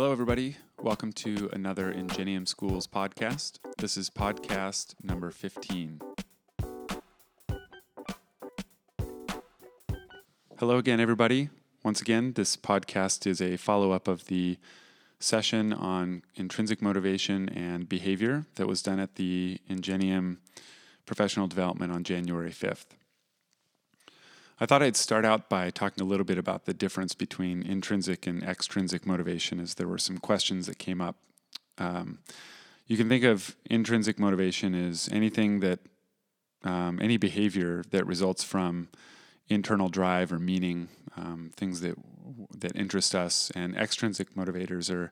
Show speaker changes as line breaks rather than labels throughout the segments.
Hello, everybody. Welcome to another Ingenium Schools podcast. This is podcast number 15. Hello again, everybody. Once again, this podcast is a follow up of the session on intrinsic motivation and behavior that was done at the Ingenium Professional Development on January 5th. I thought I'd start out by talking a little bit about the difference between intrinsic and extrinsic motivation, as there were some questions that came up. Um, you can think of intrinsic motivation as anything that, um, any behavior that results from internal drive or meaning, um, things that that interest us, and extrinsic motivators are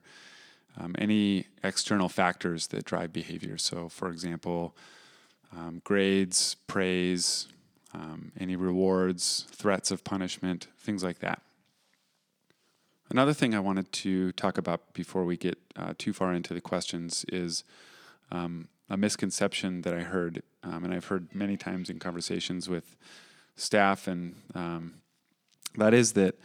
um, any external factors that drive behavior. So, for example, um, grades, praise, um, any rewards, threats of punishment, things like that. Another thing I wanted to talk about before we get uh, too far into the questions is um, a misconception that I heard, um, and I've heard many times in conversations with staff, and um, that is that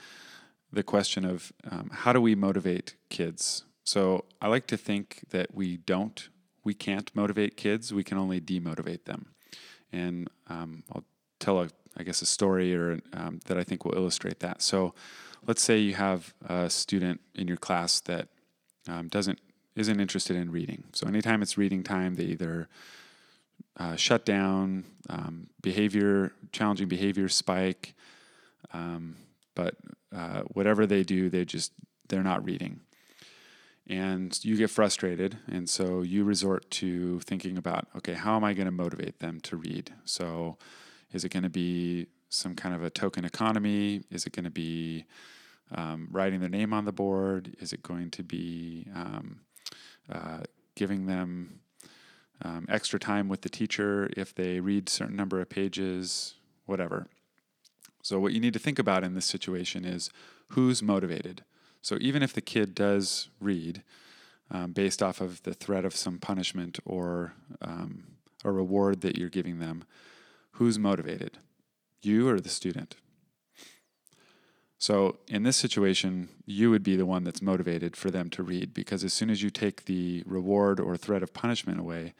the question of um, how do we motivate kids? So I like to think that we don't, we can't motivate kids, we can only demotivate them. And um, I'll tell a I guess a story or um, that I think will illustrate that. So, let's say you have a student in your class that um, doesn't isn't interested in reading. So anytime it's reading time, they either uh, shut down, um, behavior challenging behavior spike, um, but uh, whatever they do, they just they're not reading. And you get frustrated, and so you resort to thinking about, okay, how am I going to motivate them to read? So, is it going to be some kind of a token economy? Is it going to be um, writing their name on the board? Is it going to be um, uh, giving them um, extra time with the teacher if they read certain number of pages? Whatever. So, what you need to think about in this situation is who's motivated. So, even if the kid does read um, based off of the threat of some punishment or um, a reward that you're giving them, who's motivated? You or the student? So, in this situation, you would be the one that's motivated for them to read because as soon as you take the reward or threat of punishment away,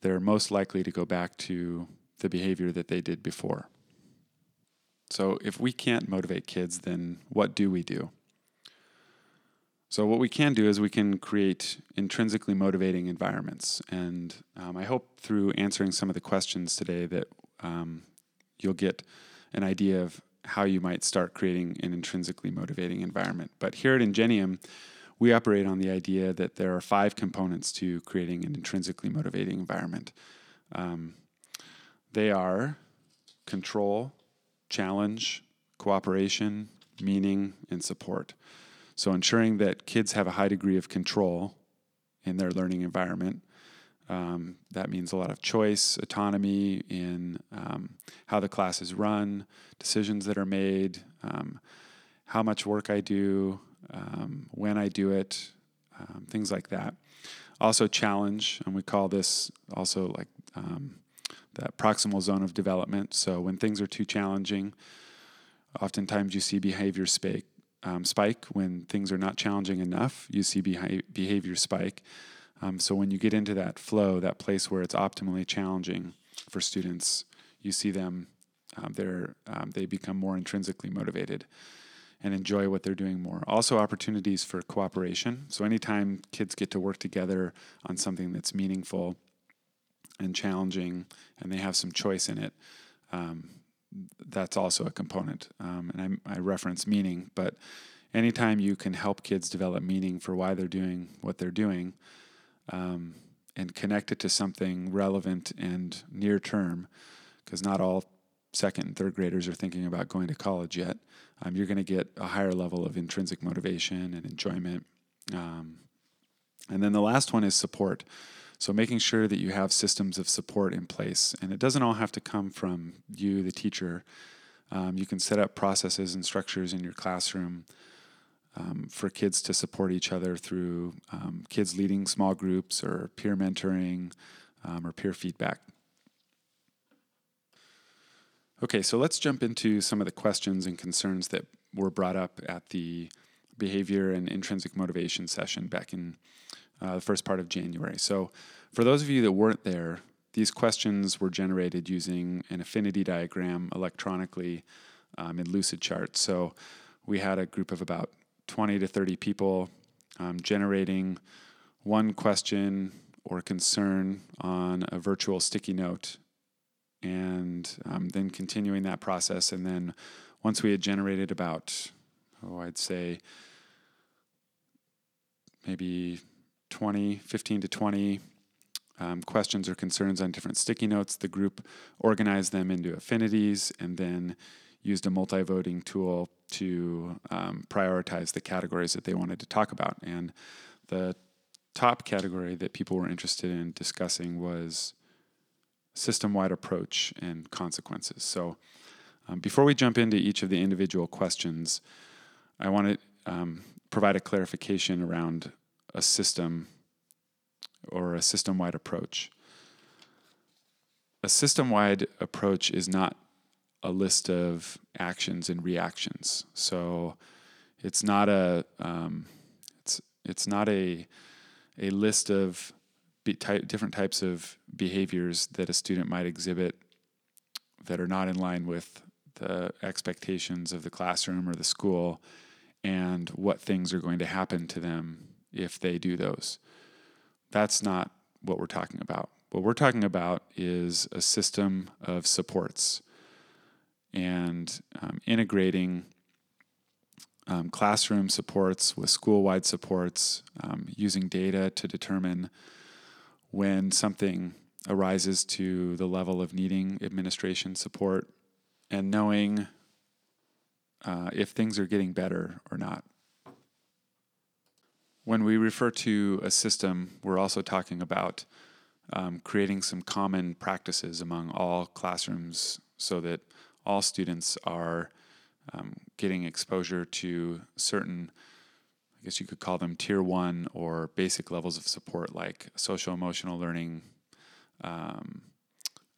they're most likely to go back to the behavior that they did before. So, if we can't motivate kids, then what do we do? So, what we can do is we can create intrinsically motivating environments. And um, I hope through answering some of the questions today that um, you'll get an idea of how you might start creating an intrinsically motivating environment. But here at Ingenium, we operate on the idea that there are five components to creating an intrinsically motivating environment. Um, they are control, challenge, cooperation, meaning, and support. So, ensuring that kids have a high degree of control in their learning environment um, that means a lot of choice, autonomy in um, how the class is run, decisions that are made, um, how much work I do, um, when I do it, um, things like that. Also, challenge, and we call this also like um, that proximal zone of development. So, when things are too challenging, oftentimes you see behavior spike. spike when things are not challenging enough. You see behavior spike um, so when you get into that flow, that place where it's optimally challenging for students, you see them, um, um, they become more intrinsically motivated and enjoy what they're doing more. Also, opportunities for cooperation. So anytime kids get to work together on something that's meaningful and challenging, and they have some choice in it, um, that's also a component. Um, and I, I reference meaning, but anytime you can help kids develop meaning for why they're doing what they're doing, um, and connect it to something relevant and near term, because not all second and third graders are thinking about going to college yet, um, you're going to get a higher level of intrinsic motivation and enjoyment. Um, and then the last one is support. So making sure that you have systems of support in place. And it doesn't all have to come from you, the teacher. Um, you can set up processes and structures in your classroom um, for kids to support each other through um, kids leading small groups or peer mentoring um, or peer feedback. Okay, so let's jump into some of the questions and concerns that were brought up at the behavior and intrinsic motivation session back in uh, the first part of January. So, for those of you that weren't there, these questions were generated using an affinity diagram electronically um, in Lucidchart. So, we had a group of about 20 to 30 people um, generating one question or concern on a virtual sticky note and um, then continuing that process. And then once we had generated about, oh, I'd say maybe 20, 15 to 20 um, questions or concerns on different sticky notes, the group organized them into affinities and then used a multi voting tool to um, prioritize the categories that they wanted to talk about. And the top category that people were interested in discussing was system wide approach and consequences. So, um, before we jump into each of the individual questions, I want to um, provide a clarification around a system or a system wide approach. A system wide approach is not a list of actions and reactions. So it's not a um, it's it's not a a list of type, different types of behaviors that a student might exhibit that are not in line with the expectations of the classroom or the school and what things are going to happen to them if they do those. That's not what we're talking about. What we're talking about is a system of supports and um, integrating um, classroom supports with school wide supports, um, using data to determine when something arises to the level of needing administration support, and knowing uh, if things are getting better or not. When we refer to a system, we're also talking about um, creating some common practices among all classrooms so that all students are um, getting exposure to certain, I guess you could call them tier one or basic levels of support like social emotional learning, um,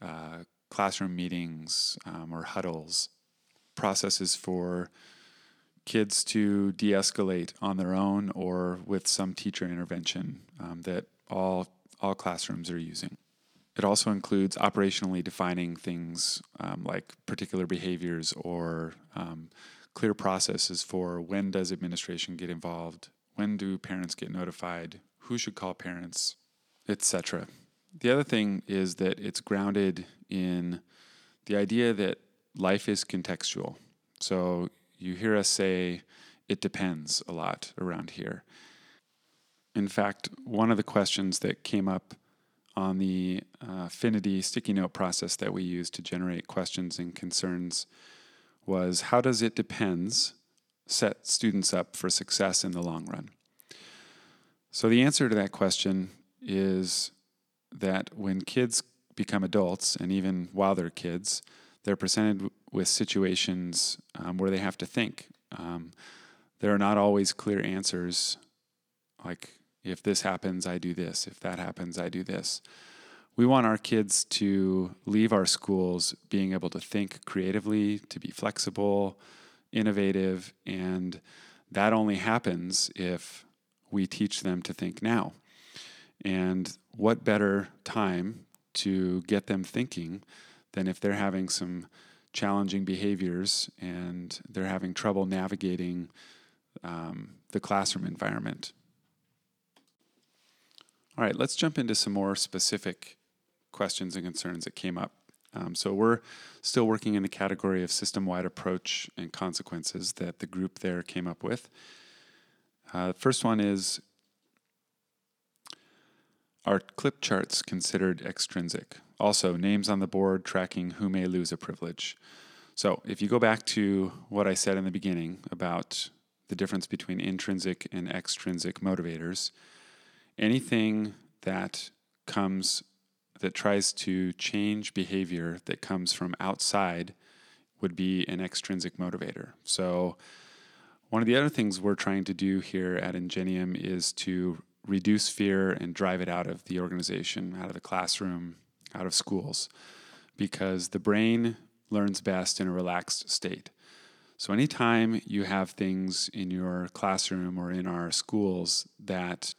uh, classroom meetings, um, or huddles, processes for kids to de escalate on their own or with some teacher intervention um, that all, all classrooms are using. It also includes operationally defining things um, like particular behaviors or um, clear processes for when does administration get involved, when do parents get notified, who should call parents, etc. The other thing is that it's grounded in the idea that life is contextual. So you hear us say it depends a lot around here. In fact, one of the questions that came up on the uh, affinity sticky note process that we use to generate questions and concerns was how does it depends set students up for success in the long run? So the answer to that question is that when kids become adults, and even while they're kids, they're presented with situations um, where they have to think. Um, there are not always clear answers like if this happens, I do this. If that happens, I do this. We want our kids to leave our schools being able to think creatively, to be flexible, innovative, and that only happens if we teach them to think now. And what better time to get them thinking than if they're having some challenging behaviors and they're having trouble navigating um, the classroom environment? All right, let's jump into some more specific questions and concerns that came up. Um, so we're still working in the category of system-wide approach and consequences that the group there came up with. Uh, first one is, are clip charts considered extrinsic? Also, names on the board tracking who may lose a privilege. So if you go back to what I said in the beginning about the difference between intrinsic and extrinsic motivators, anything that comes that tries to change behavior that comes from outside would be an extrinsic motivator. So one of the other things we're trying to do here at Ingenium is to reduce fear and drive it out of the organization, out of the classroom, out of schools, because the brain learns best in a relaxed state. So, anytime you have things in your classroom or in our schools that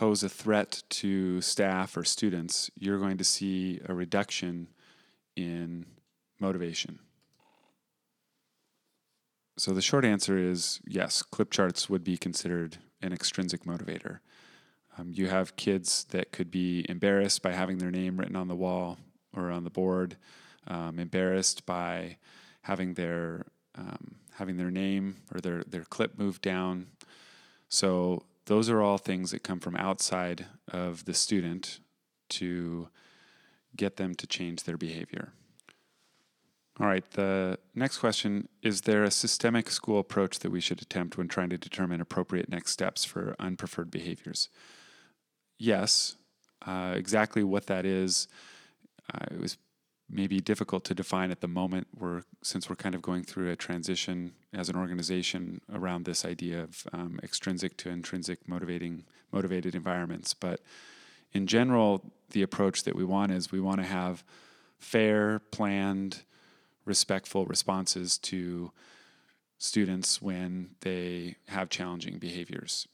pose a threat to staff or students, you're going to see a reduction in motivation. So, the short answer is yes, clip charts would be considered an extrinsic motivator. Um, you have kids that could be embarrassed by having their name written on the wall or on the board, um, embarrassed by having their um, having their name or their their clip moved down. So those are all things that come from outside of the student to get them to change their behavior. All right, the next question Is there a systemic school approach that we should attempt when trying to determine appropriate next steps for unpreferred behaviors? Yes. Uh, exactly what that is, uh, it was maybe difficult to define at the moment. We're since we're kind of going through a transition as an organization around this idea of um, extrinsic to intrinsic motivating motivated environments. But in general the approach that we want is we want to have fair planned respectful responses to students when they have challenging behaviors.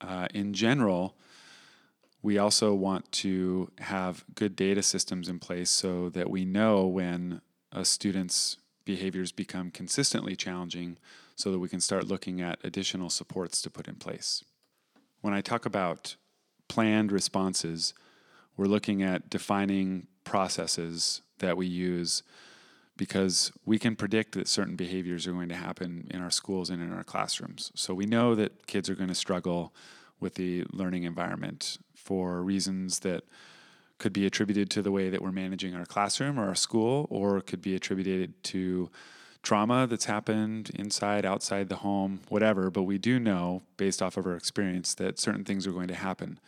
Uh, in general we also want to have good data systems in place so that we know when a student's behaviors become consistently challenging so that we can start looking at additional supports to put in place. When I talk about planned responses, we're looking at defining processes that we use because we can predict that certain behaviors are going to happen in our schools and in our classrooms. So we know that kids are going to struggle with the learning environment for reasons that could be attributed to the way that we're managing our classroom or our school, or could be attributed to trauma that's happened inside, outside the home, whatever. But we do know, based off of our experience, that certain things are going to happen.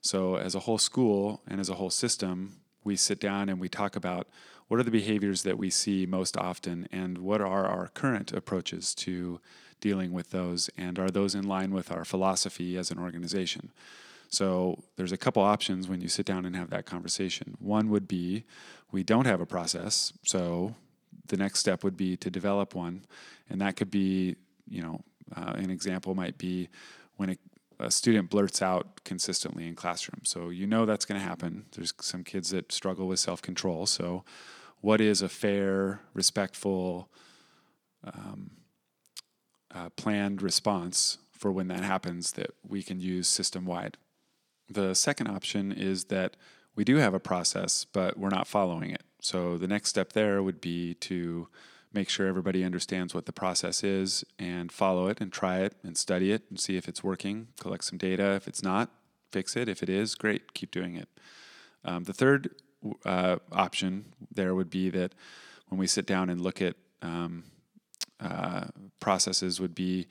So, as a whole school and as a whole system, we sit down and we talk about what are the behaviors that we see most often and what are our current approaches to dealing with those, and are those in line with our philosophy as an organization? So there's a couple options when you sit down and have that conversation. One would be we don't have a process, so the next step would be to develop one, and that could be, you know, uh, an example might be when a, a student blurts out consistently in classroom. So you know that's going to happen. There's some kids that struggle with self control. So, what is a fair, respectful, um, uh, planned response for when that happens that we can use system wide? The second option is that we do have a process, but we're not following it. So the next step there would be to make sure everybody understands what the process is and follow it and try it and study it and see if it's working, collect some data. If it's not, fix it. If it is, great, keep doing it. Um, the third uh, option there would be that when we sit down and look at um, uh, processes, would be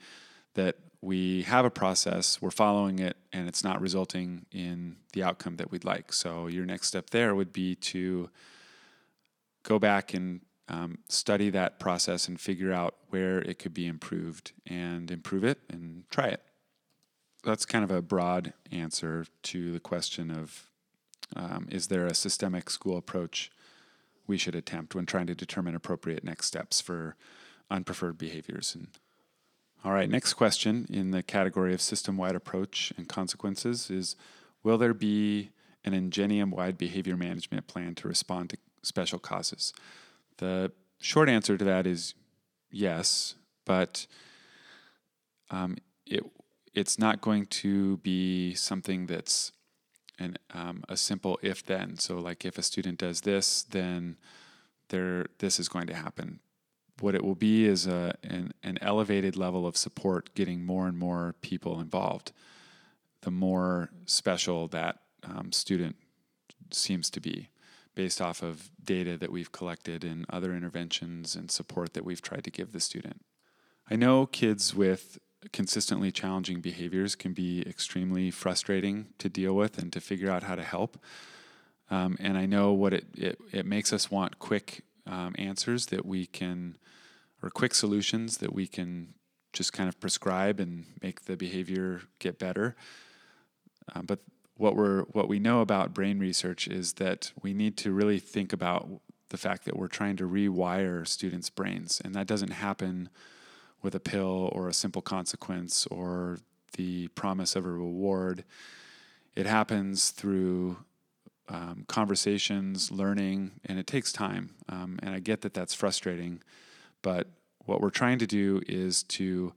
that we have a process, we're following it, and it's not resulting in the outcome that we'd like. So, your next step there would be to go back and um, study that process and figure out where it could be improved and improve it and try it. That's kind of a broad answer to the question of um, is there a systemic school approach we should attempt when trying to determine appropriate next steps for unpreferred behaviors and all right, next question in the category of system wide approach and consequences is Will there be an Ingenium wide behavior management plan to respond to special causes? The short answer to that is yes, but um, it, it's not going to be something that's an, um, a simple if then. So, like if a student does this, then there this is going to happen what it will be is a, an, an elevated level of support getting more and more people involved the more special that um, student seems to be based off of data that we've collected and other interventions and support that we've tried to give the student. I know kids with consistently challenging behaviors can be extremely frustrating to deal with and to figure out how to help. Um, and I know what it, it, it makes us want quick um, answers that we can, or quick solutions that we can just kind of prescribe and make the behavior get better. Um, but what we're what we know about brain research is that we need to really think about the fact that we're trying to rewire students' brains, and that doesn't happen with a pill or a simple consequence or the promise of a reward. It happens through um, conversations, learning, and it takes time. Um, and I get that that's frustrating, but what we're trying to do is to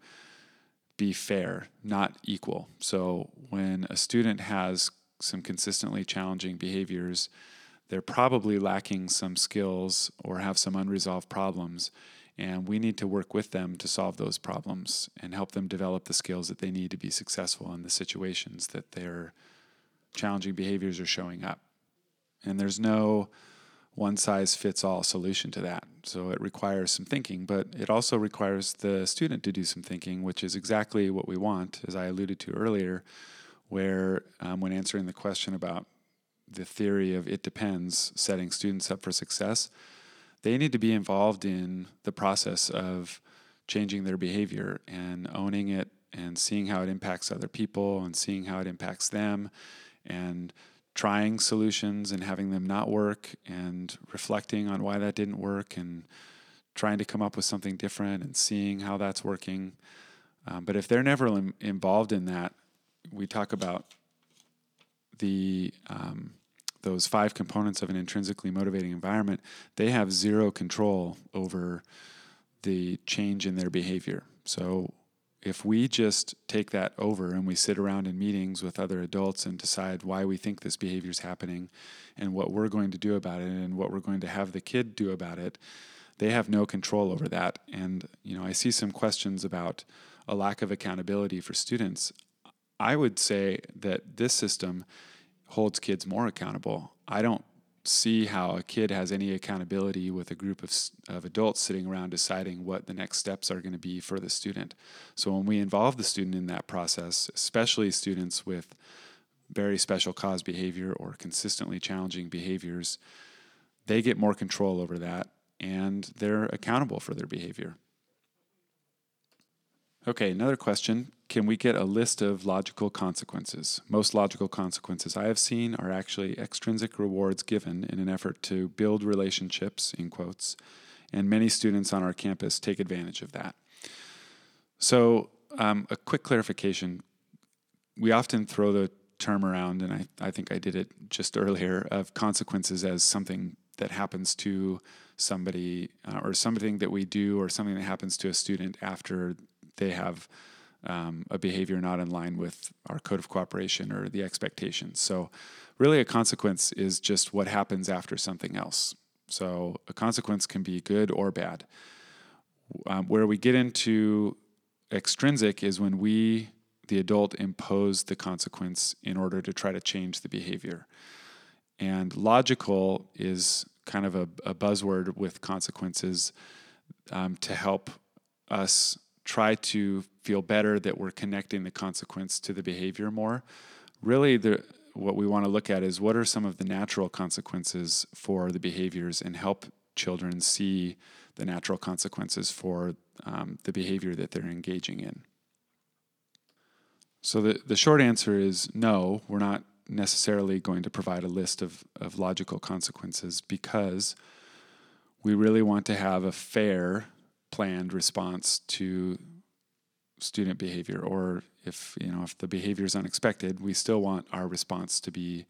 be fair, not equal. So when a student has some consistently challenging behaviors, they're probably lacking some skills or have some unresolved problems. And we need to work with them to solve those problems and help them develop the skills that they need to be successful in the situations that their challenging behaviors are showing up. And there's no one size fits all solution to that. So it requires some thinking, but it also requires the student to do some thinking, which is exactly what we want, as I alluded to earlier, where um, when answering the question about the theory of it depends, setting students up for success, they need to be involved in the process of changing their behavior and owning it and seeing how it impacts other people and seeing how it impacts them and trying solutions and having them not work and reflecting on why that didn't work and trying to come up with something different and seeing how that's working. Um, but if they're never Im- involved in that, we talk about the um, those five components of an intrinsically motivating environment. They have zero control over the change in their behavior. So if we just take that over and we sit around in meetings with other adults and decide why we think this behavior is happening and what we're going to do about it and what we're going to have the kid do about it, they have no control over that. And you know, I see some questions about a lack of accountability for students. I would say that this system holds kids more accountable. I don't see how a kid has any accountability with a group of, of adults sitting around deciding what the next steps are going to be for the student. So when we involve the student in that process, especially students with very special cause behavior or consistently challenging behaviors, they get more control over that and they're accountable for their behavior. Okay, another question. Can we get a list of logical consequences? Most logical consequences I have seen are actually extrinsic rewards given in an effort to build relationships, in quotes, and many students on our campus take advantage of that. So, um, a quick clarification we often throw the term around, and I, I think I did it just earlier, of consequences as something that happens to somebody uh, or something that we do or something that happens to a student after they have um, a behavior not in line with our code of cooperation or the expectations. So, really, a consequence is just what happens after something else. So, a consequence can be good or bad. Um, where we get into extrinsic is when we, the adult, impose the consequence in order to try to change the behavior. And logical is kind of a, a buzzword with consequences um, to help us try to feel better that we're connecting the consequence to the behavior more. Really, the, what we want to look at is what are some of the natural consequences for the behaviors and help children see the natural consequences for um, the behavior that they're engaging in. So the, the short answer is no, we're not necessarily going to provide a list of, of logical consequences because we really want to have a fair planned response to student behavior or if you know if the behavior is unexpected we still want our response to be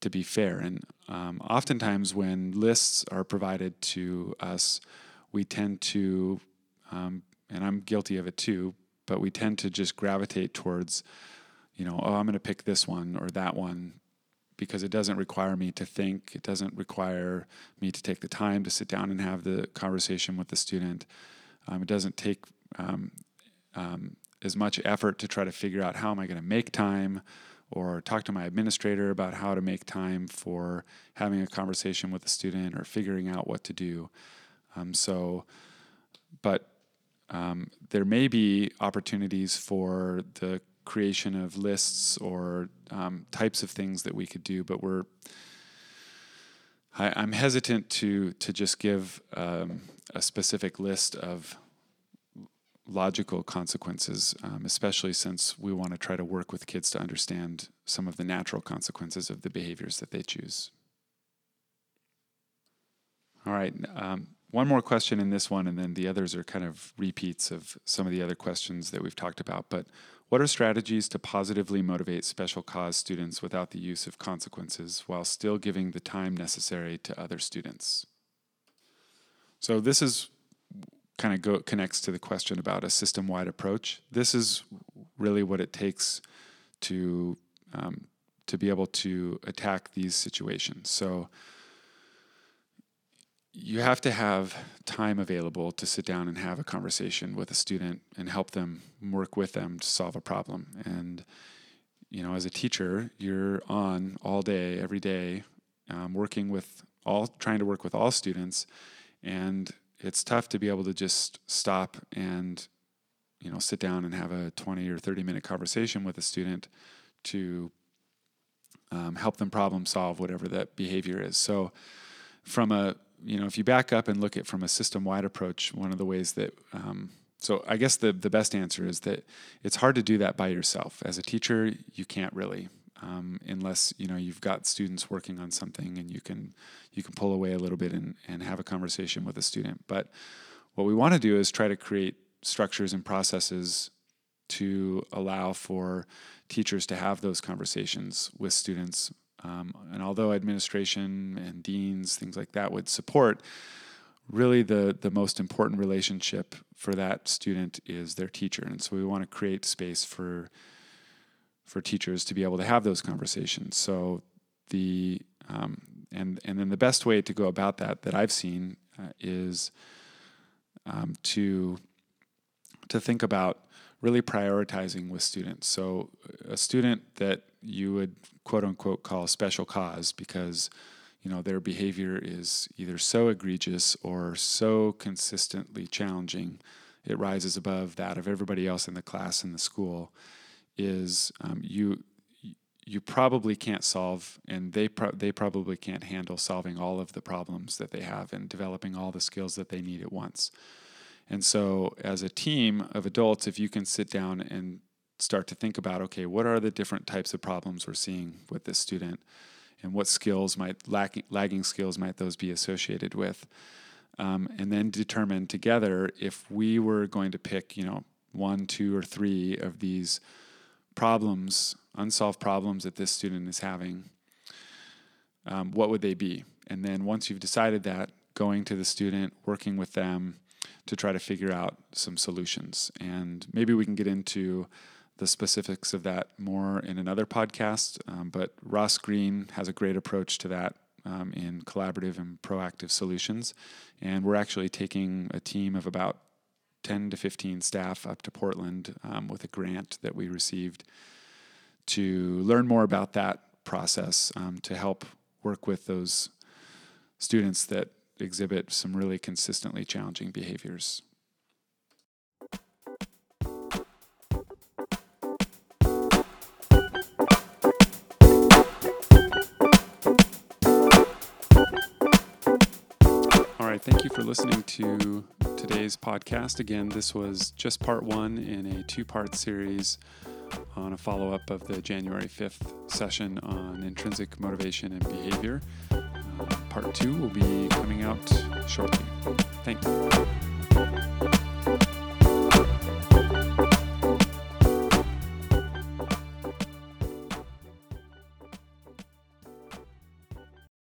to be fair. And um, oftentimes when lists are provided to us we tend to um, and i'm guilty of it too but we tend to just gravitate towards you know oh i'm going to pick this one or that one because it doesn't require me to think. It doesn't require me to take the time to sit down and have the conversation with the student. Um, it doesn't take um, um, as much effort to try to figure out how am I going to make time or talk to my administrator about how to make time for having a conversation with the student or figuring out what to do. Um, so, but um, there may be opportunities for the creation of lists or um, types of things that we could do, but we're I, am hesitant to to just give um, a specific list of logical consequences, um, especially since we want to try to work with kids to understand some of the natural consequences of the behaviors that they choose. All right. Um, one more question in this one, and then the others are kind of repeats of some of the other questions that we've talked about. But what are strategies to positively motivate special cause students without the use of consequences while still giving the time necessary to other students? So, this is kind of go, connects to the question about a system wide approach. This is really what it takes to, um, to be able to attack these situations. So, you have to have time available to sit down and have a conversation with a student and help them work with them to solve a problem. And, you know, as a teacher, you're on all day, every day, um, working with all, trying to work with all students. And it's tough to be able to just stop and, you know, sit down and have a 20 or 30 minute conversation with a student to um, help them problem solve whatever that behavior is. So, from a you know, if you back up and look at from a system-wide approach, one of the ways that um, so I guess the the best answer is that it's hard to do that by yourself. As a teacher, you can't really, um, unless you know you've got students working on something and you can you can pull away a little bit and, and have a conversation with a student. But what we want to do is try to create structures and processes to allow for teachers to have those conversations with students um, and although administration and deans, things like that, would support, really the, the most important relationship for that student is their teacher. And so we want to create space for for teachers to be able to have those conversations. So the um, and and then the best way to go about that that I've seen uh, is um, to to think about really prioritizing with students. So a student that you would quote unquote call special cause because you know their behavior is either so egregious or so consistently challenging it rises above that of everybody else in the class in the school is um, you you probably can't solve and they pro- they probably can't handle solving all of the problems that they have and developing all the skills that they need at once. And so as a team of adults if you can sit down and start to think about okay, what are the different types of problems we're seeing with this student, and what skills might lagging, lagging skills might those be associated with, um, and then determine together if we were going to pick, you know, one, two, or three of these problems, unsolved problems that this student is having. Um, what would they be? And then once you've decided that, going to the student, working with them to try to figure out some solutions. And maybe we can get into the specifics of that more in another podcast. Um, but Ross Greene has a great approach to that um, in collaborative and proactive solutions. And we're actually taking a team of about 10 to 15 staff up to Portland um, with a grant that we received to learn more about that process um, to help work with those students that exhibit some really consistently challenging behaviors. For listening to today's podcast. Again, this was just part one in a two part series on a follow up of the January 5th session on intrinsic motivation and behavior. Uh, part two will be coming out shortly. Thank you.